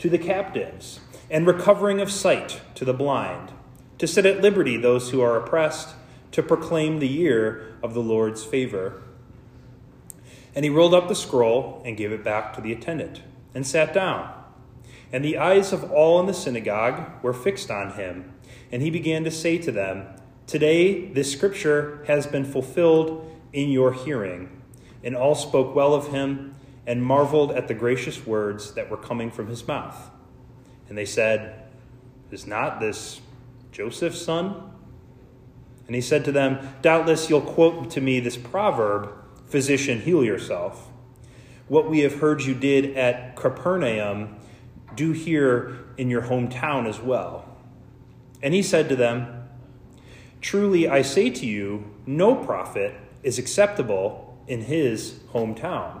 to the captives and recovering of sight to the blind, to set at liberty those who are oppressed, to proclaim the year of the Lord's favor. And he rolled up the scroll and gave it back to the attendant and sat down. And the eyes of all in the synagogue were fixed on him. And he began to say to them, Today this scripture has been fulfilled in your hearing. And all spoke well of him and marveled at the gracious words that were coming from his mouth. And they said, Is not this Joseph's son? And he said to them, Doubtless you'll quote to me this proverb, Physician, heal yourself. What we have heard you did at Capernaum, do here in your hometown as well. And he said to them, Truly I say to you, no prophet is acceptable in his hometown.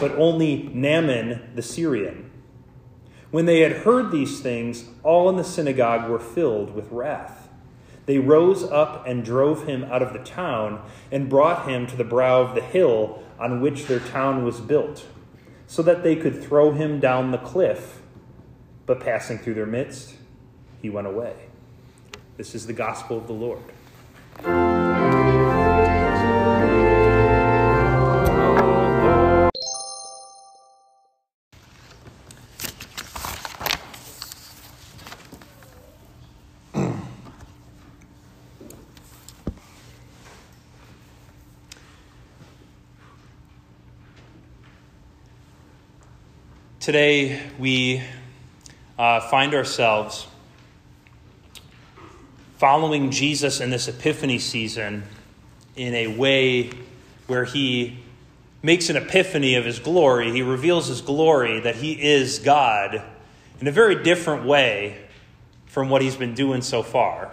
but only Naaman the Syrian. When they had heard these things, all in the synagogue were filled with wrath. They rose up and drove him out of the town and brought him to the brow of the hill on which their town was built, so that they could throw him down the cliff. But passing through their midst, he went away. This is the gospel of the Lord. Today, we uh, find ourselves following Jesus in this Epiphany season in a way where he makes an epiphany of his glory. He reveals his glory that he is God in a very different way from what he's been doing so far.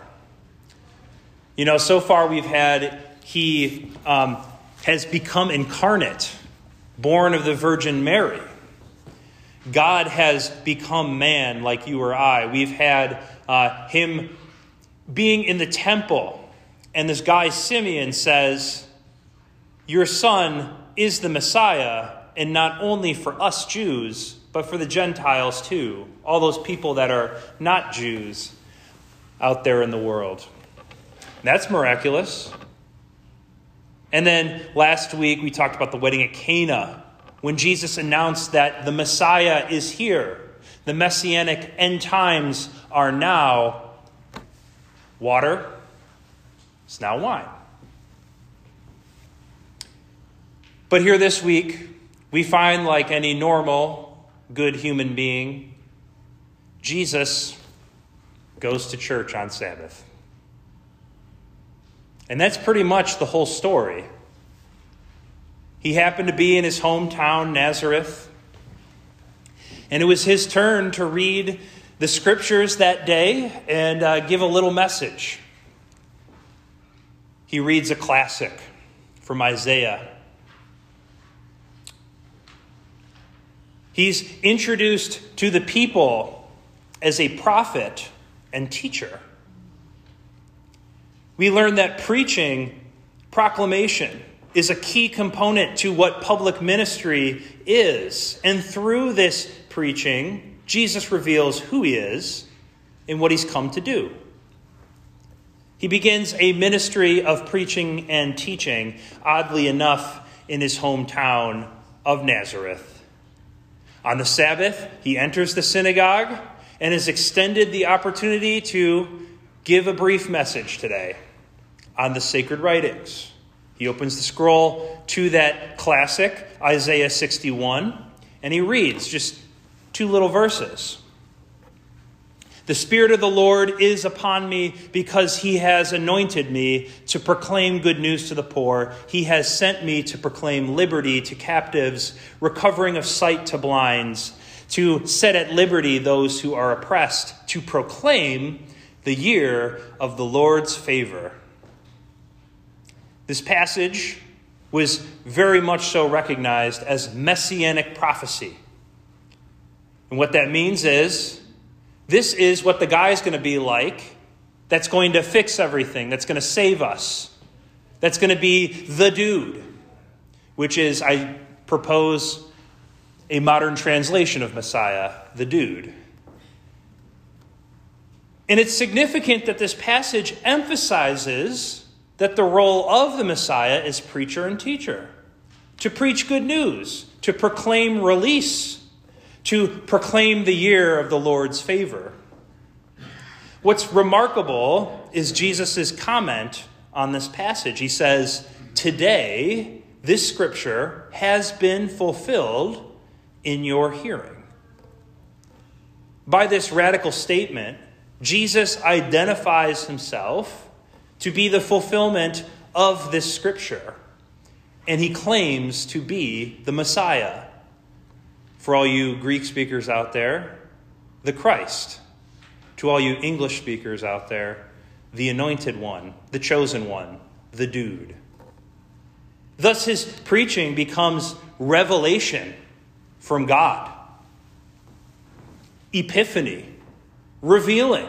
You know, so far we've had he um, has become incarnate, born of the Virgin Mary. God has become man like you or I. We've had uh, him being in the temple, and this guy Simeon says, Your son is the Messiah, and not only for us Jews, but for the Gentiles too, all those people that are not Jews out there in the world. That's miraculous. And then last week we talked about the wedding at Cana when Jesus announced that the Messiah is here, the messianic end times are now water, it's now wine. But here this week, we find, like any normal, good human being, Jesus goes to church on Sabbath. And that's pretty much the whole story. He happened to be in his hometown, Nazareth. And it was his turn to read the scriptures that day and uh, give a little message. He reads a classic from Isaiah. He's introduced to the people as a prophet and teacher. We learn that preaching, proclamation, is a key component to what public ministry is. And through this preaching, Jesus reveals who he is and what he's come to do. He begins a ministry of preaching and teaching, oddly enough, in his hometown of Nazareth. On the Sabbath, he enters the synagogue and has extended the opportunity to give a brief message today on the sacred writings. He opens the scroll to that classic, Isaiah 61, and he reads just two little verses. The Spirit of the Lord is upon me because he has anointed me to proclaim good news to the poor. He has sent me to proclaim liberty to captives, recovering of sight to blinds, to set at liberty those who are oppressed, to proclaim the year of the Lord's favor. This passage was very much so recognized as messianic prophecy. And what that means is this is what the guy is going to be like that's going to fix everything, that's going to save us, that's going to be the dude, which is, I propose, a modern translation of Messiah, the dude. And it's significant that this passage emphasizes that the role of the Messiah is preacher and teacher to preach good news, to proclaim release, to proclaim the year of the Lord's favor. What's remarkable is Jesus' comment on this passage. He says, Today, this scripture has been fulfilled in your hearing. By this radical statement, Jesus identifies himself to be the fulfillment of this scripture, and he claims to be the Messiah. For all you Greek speakers out there, the Christ. To all you English speakers out there, the anointed one, the chosen one, the dude. Thus, his preaching becomes revelation from God, epiphany, revealing.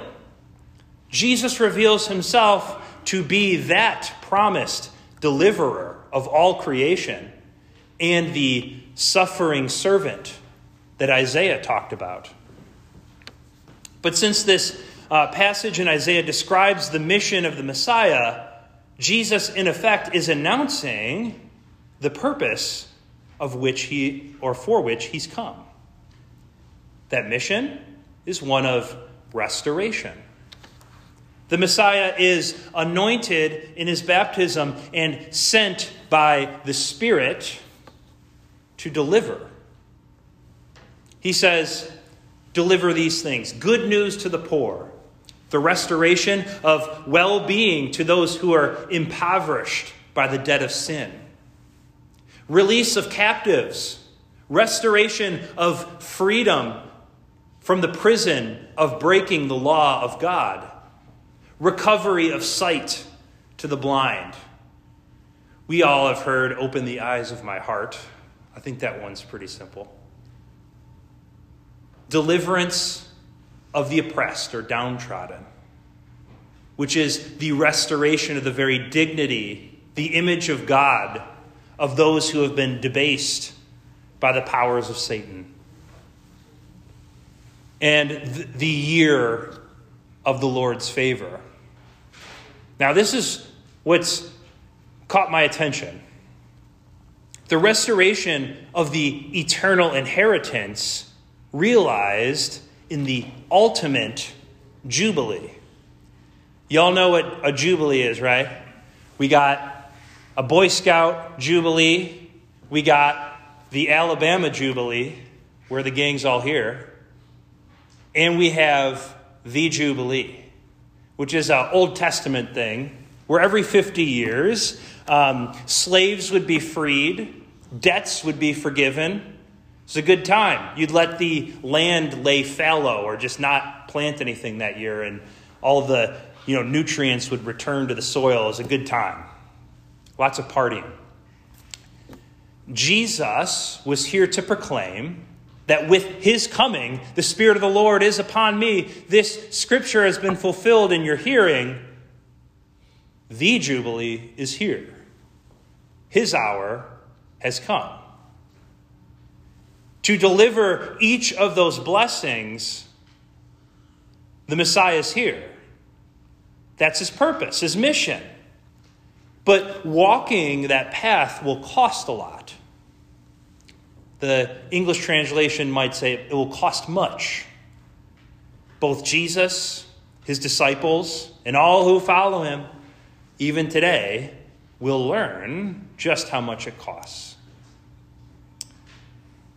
Jesus reveals himself to be that promised deliverer of all creation and the suffering servant that Isaiah talked about. But since this uh, passage in Isaiah describes the mission of the Messiah, Jesus, in effect, is announcing the purpose of which he, or for which he's come. That mission is one of restoration. The Messiah is anointed in his baptism and sent by the Spirit to deliver. He says, Deliver these things. Good news to the poor, the restoration of well being to those who are impoverished by the debt of sin, release of captives, restoration of freedom from the prison of breaking the law of God, recovery of sight to the blind. We all have heard, Open the eyes of my heart. I think that one's pretty simple. Deliverance of the oppressed or downtrodden, which is the restoration of the very dignity, the image of God of those who have been debased by the powers of Satan and the year of the Lord's favor. Now, this is what's caught my attention. The restoration of the eternal inheritance realized in the ultimate Jubilee. Y'all know what a Jubilee is, right? We got a Boy Scout Jubilee, we got the Alabama Jubilee, where the gang's all here. And we have the Jubilee, which is an Old Testament thing where every 50 years um, slaves would be freed, debts would be forgiven. It's a good time. You'd let the land lay fallow or just not plant anything that year, and all the you know, nutrients would return to the soil. It's a good time. Lots of partying. Jesus was here to proclaim that with his coming, the Spirit of the Lord is upon me. This scripture has been fulfilled in your hearing. The Jubilee is here. His hour has come. To deliver each of those blessings, the Messiah is here. That's his purpose, his mission. But walking that path will cost a lot. The English translation might say it will cost much. both Jesus, his disciples, and all who follow him, even today, will learn just how much it costs.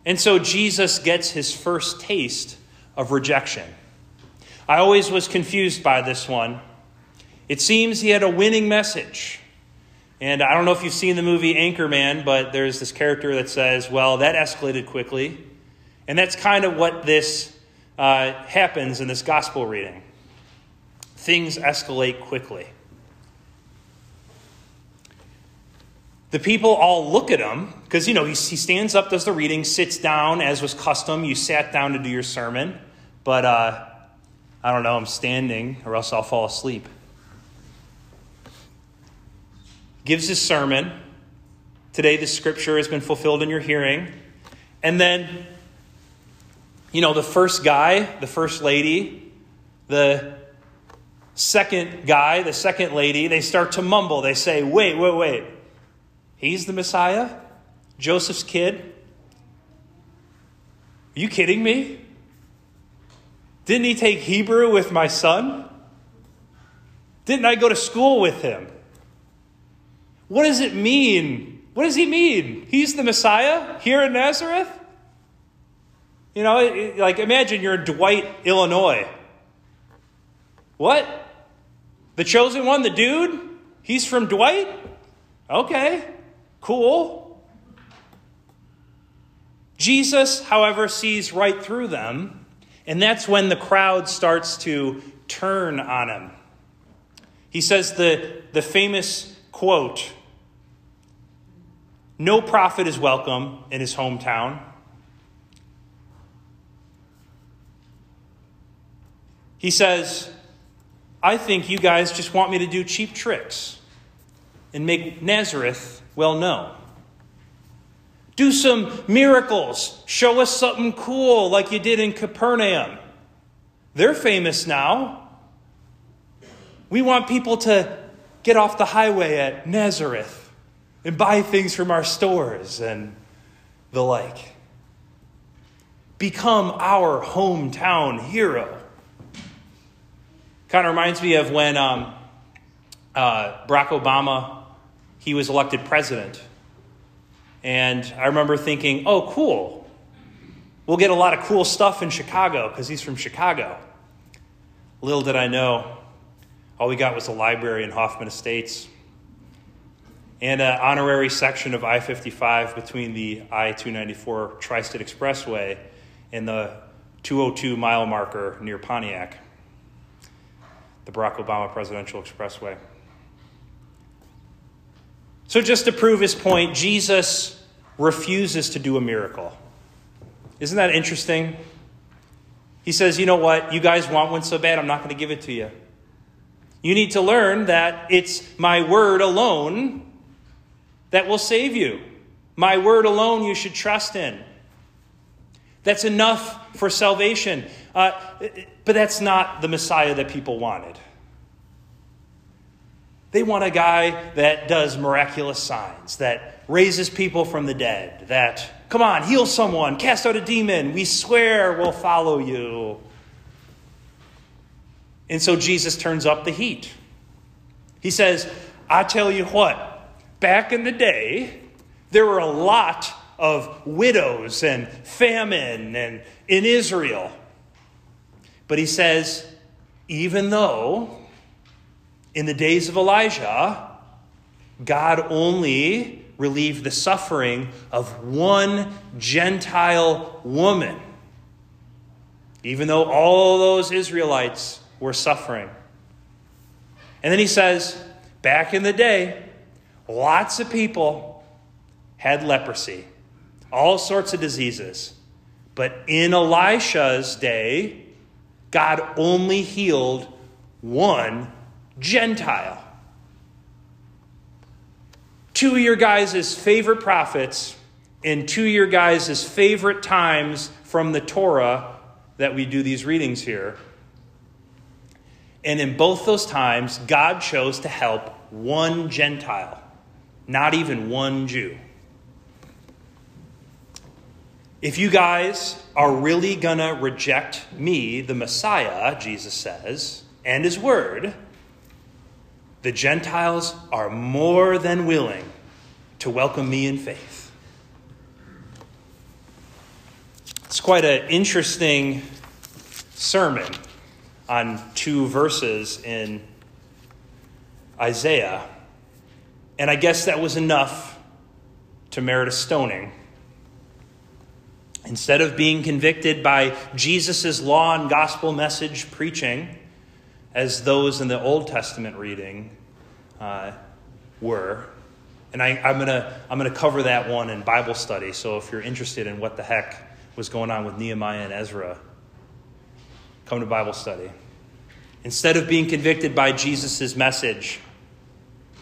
And so Jesus gets his first taste of rejection. I always was confused by this one. It seems he had a winning message. And I don't know if you've seen the movie Anchorman, but there's this character that says, well, that escalated quickly. And that's kind of what this uh, happens in this gospel reading. Things escalate quickly. The people all look at him because, you know, he, he stands up, does the reading, sits down, as was custom. You sat down to do your sermon. But uh, I don't know, I'm standing or else I'll fall asleep. Gives his sermon. Today, the scripture has been fulfilled in your hearing. And then, you know, the first guy, the first lady, the second guy, the second lady, they start to mumble. They say, wait, wait, wait. He's the Messiah? Joseph's kid? Are you kidding me? Didn't he take Hebrew with my son? Didn't I go to school with him? What does it mean? What does he mean? He's the Messiah here in Nazareth? You know, like imagine you're in Dwight, Illinois. What? The chosen one, the dude? He's from Dwight? Okay, cool. Jesus, however, sees right through them and that's when the crowd starts to turn on him. He says the, the famous quote No prophet is welcome in his hometown. He says, I think you guys just want me to do cheap tricks and make Nazareth well known. Do some miracles. Show us something cool like you did in Capernaum. They're famous now. We want people to get off the highway at Nazareth and buy things from our stores and the like. Become our hometown hero. Kind of reminds me of when um, uh, Barack Obama he was elected president and I remember thinking, oh, cool. We'll get a lot of cool stuff in Chicago because he's from Chicago. Little did I know, all we got was a library in Hoffman Estates and an honorary section of I 55 between the I 294 Tri State Expressway and the 202 mile marker near Pontiac, the Barack Obama Presidential Expressway. So, just to prove his point, Jesus refuses to do a miracle. Isn't that interesting? He says, You know what? You guys want one so bad, I'm not going to give it to you. You need to learn that it's my word alone that will save you. My word alone you should trust in. That's enough for salvation. Uh, but that's not the Messiah that people wanted. They want a guy that does miraculous signs, that raises people from the dead, that, come on, heal someone, cast out a demon, we swear we'll follow you. And so Jesus turns up the heat. He says, I tell you what, back in the day, there were a lot of widows and famine and in Israel. But he says, even though in the days of Elijah, God only relieved the suffering of one Gentile woman, even though all those Israelites were suffering. And then he says, back in the day, lots of people had leprosy, all sorts of diseases. But in Elisha's day, God only healed one Gentile. Two of your guys' favorite prophets and two of your guys' favorite times from the Torah that we do these readings here. And in both those times, God chose to help one Gentile, not even one Jew. If you guys are really going to reject me, the Messiah, Jesus says, and his word, the Gentiles are more than willing to welcome me in faith. It's quite an interesting sermon on two verses in Isaiah. And I guess that was enough to merit a stoning. Instead of being convicted by Jesus' law and gospel message preaching, as those in the Old Testament reading uh, were, and I, am going to I'm going to cover that one in Bible study. So if you're interested in what the heck was going on with Nehemiah and Ezra, come to Bible study. Instead of being convicted by Jesus' message,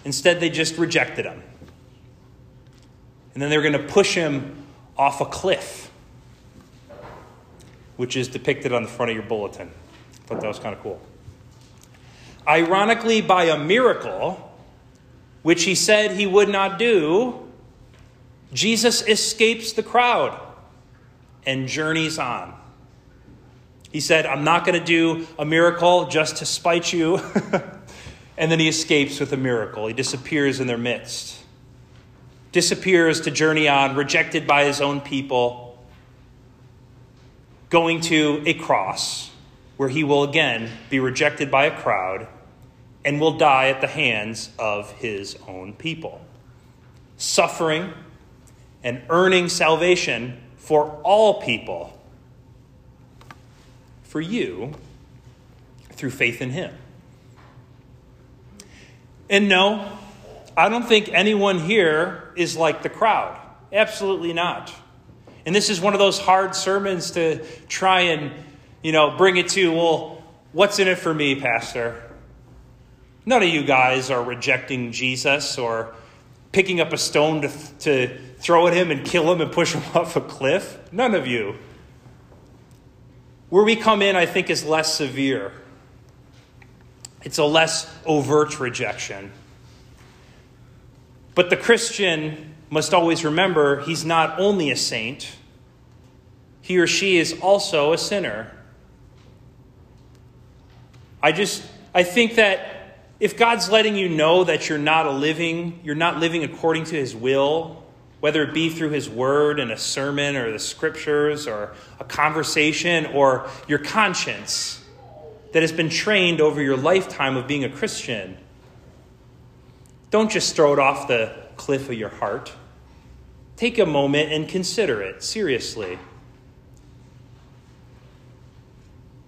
instead they just rejected him. And then they were going to push him off a cliff which is depicted on the front of your bulletin. I thought that was kind of cool. Ironically, by a miracle, which he said he would not do, Jesus escapes the crowd and journeys on. He said, I'm not going to do a miracle just to spite you. and then he escapes with a miracle. He disappears in their midst, disappears to journey on, rejected by his own people going to a cross where he will again be rejected by a crowd and will die at the hands of his own people, suffering and earning salvation for all people, for you, through faith in him. And no, I don't think anyone here is like the crowd. Absolutely not. And this is one of those hard sermons to try and, you know, bring it to, well, what's in it for me, Pastor? None of you guys are rejecting Jesus or picking up a stone to, to throw at him and kill him and push him off a cliff. None of you. Where we come in, I think, is less severe. It's a less overt rejection. But the Christian must always remember he's not only a saint, he or she is also a sinner. I just I think that if God's letting you know that you're not a living, you're not living according to his will, whether it be through his word and a sermon or the scriptures or a conversation or your conscience that has been trained over your lifetime of being a Christian, don't just throw it off the cliff of your heart. Take a moment and consider it seriously.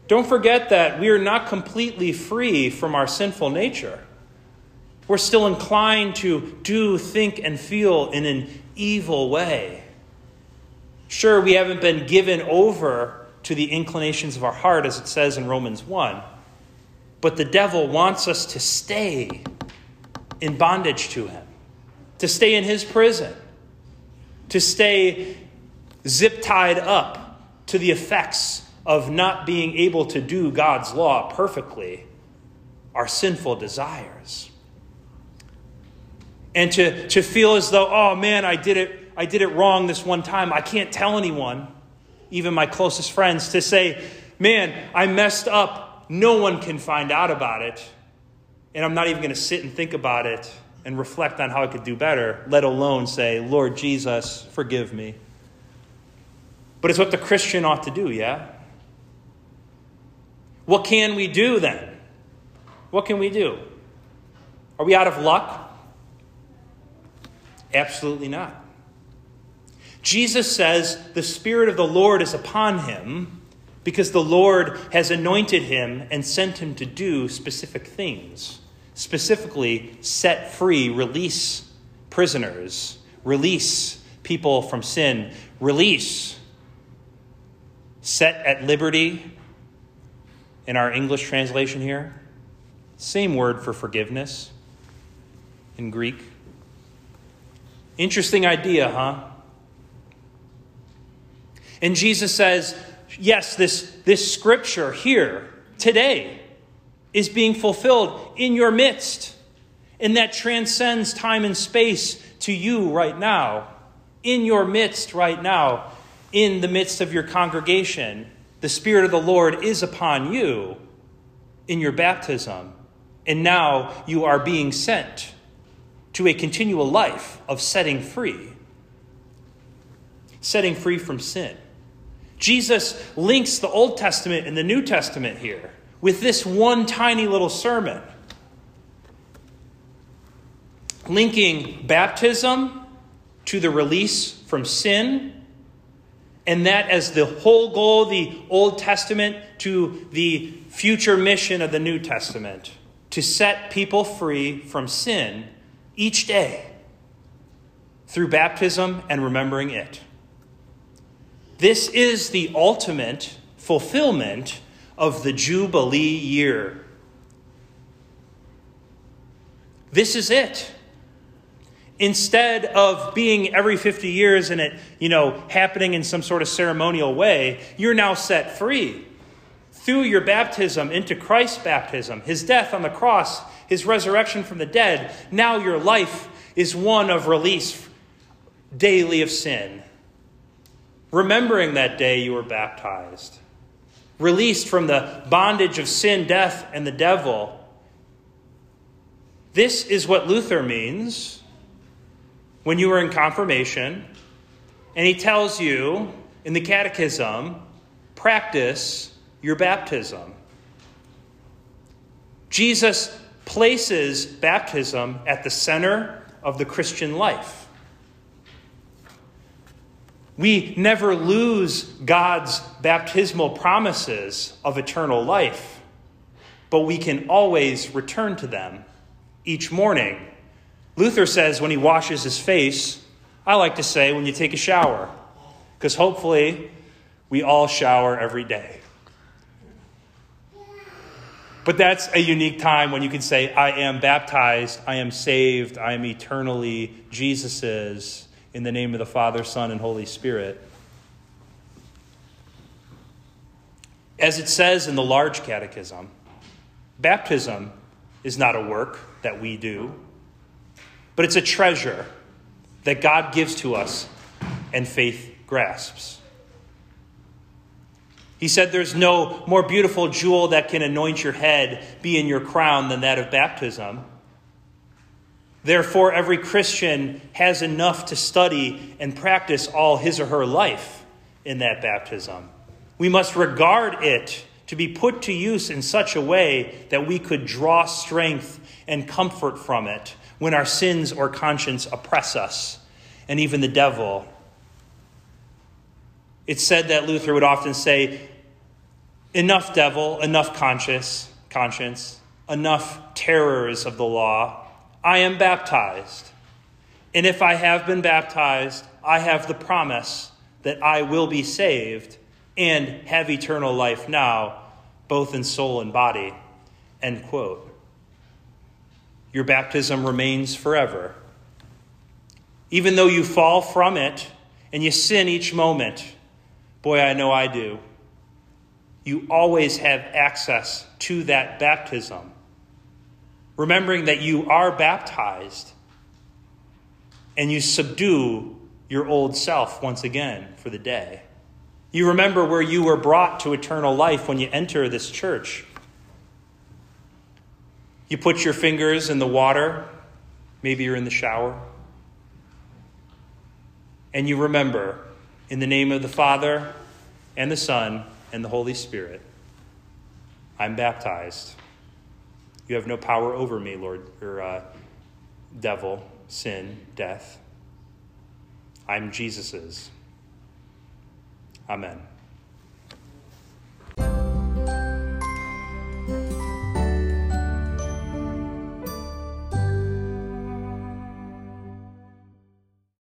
Don't forget that we are not completely free from our sinful nature. We're still inclined to do, think, and feel in an evil way. Sure, we haven't been given over to the inclinations of our heart, as it says in Romans 1, but the devil wants us to stay in bondage to him, to stay in his prison to stay zip tied up to the effects of not being able to do God's law perfectly, our sinful desires. And to, to feel as though, oh man, I did it, I did it wrong this one time. I can't tell anyone, even my closest friends, to say, man, I messed up. No one can find out about it. And I'm not even going to sit and think about it and reflect on how I could do better, let alone say, Lord Jesus, forgive me. But it's what the Christian ought to do, yeah? What can we do then? What can we do? Are we out of luck? Absolutely not. Jesus says the Spirit of the Lord is upon him because the Lord has anointed him and sent him to do specific things specifically set free, release prisoners, release people from sin, release, set at liberty in our English translation here. Same word for forgiveness in Greek. Interesting idea, huh? And Jesus says, yes, this, this scripture here, today, is being fulfilled in your midst. And that transcends time and space to you right now, in your midst right now. in the midst of your congregation, the Spirit of the Lord is upon you in your baptism. And now you are being sent to a continual life of setting free, setting free from sin. Jesus links the Old Testament and the New Testament here with this one tiny little sermon, linking baptism to the release from sin, and that as the whole goal of the Old Testament to the future mission of the New Testament to set people free from sin each day through baptism and remembering it. This is the ultimate fulfillment of the Jubilee year. This is it. Instead of being every 50 years and it, you know, happening in some sort of ceremonial way, you're now set free through your baptism into Christ's baptism, his death on the cross, his resurrection from the dead. Now your life is one of release daily of sin remembering that day you were baptized, released from the bondage of sin, death, and the devil. This is what Luther means when you were in confirmation, and he tells you in the catechism practice your baptism. Jesus places baptism at the center of the Christian life. We never lose God's baptismal promises of eternal life, but we can always return to them each morning. Luther says when he washes his face, I like to say when you take a shower, because hopefully we all shower every day. But that's a unique time when you can say, I am baptized, I am saved, I am eternally Jesus's in the name of the Father, Son, and Holy Spirit. As it says in the large catechism, baptism is not a work that we do, but it's a treasure that God gives to us and faith grasps. He said, There's no more beautiful jewel that can anoint your head, be in your crown, than that of baptism. Therefore, every Christian has enough to study and practice all his or her life in that baptism. We must regard it to be put to use in such a way that we could draw strength and comfort from it when our sins or conscience oppress us, and even the devil. It's said that Luther would often say, Enough devil, enough conscience, conscience, enough terrors of the law I am baptized. And if I have been baptized, I have the promise that I will be saved and have eternal life now, both in soul and body. End quote. Your baptism remains forever. Even though you fall from it and you sin each moment, boy, I know I do, you always have access to that baptism remembering that you are baptized and you subdue your old self once again for the day. You remember where you were brought to eternal life when you enter this church. You put your fingers in the water, maybe you're in the shower, and you remember, in the name of the Father and the Son and the Holy Spirit, I'm baptized. You have no power over me, Lord, or uh, devil, sin, death. I'm Jesus's. Amen.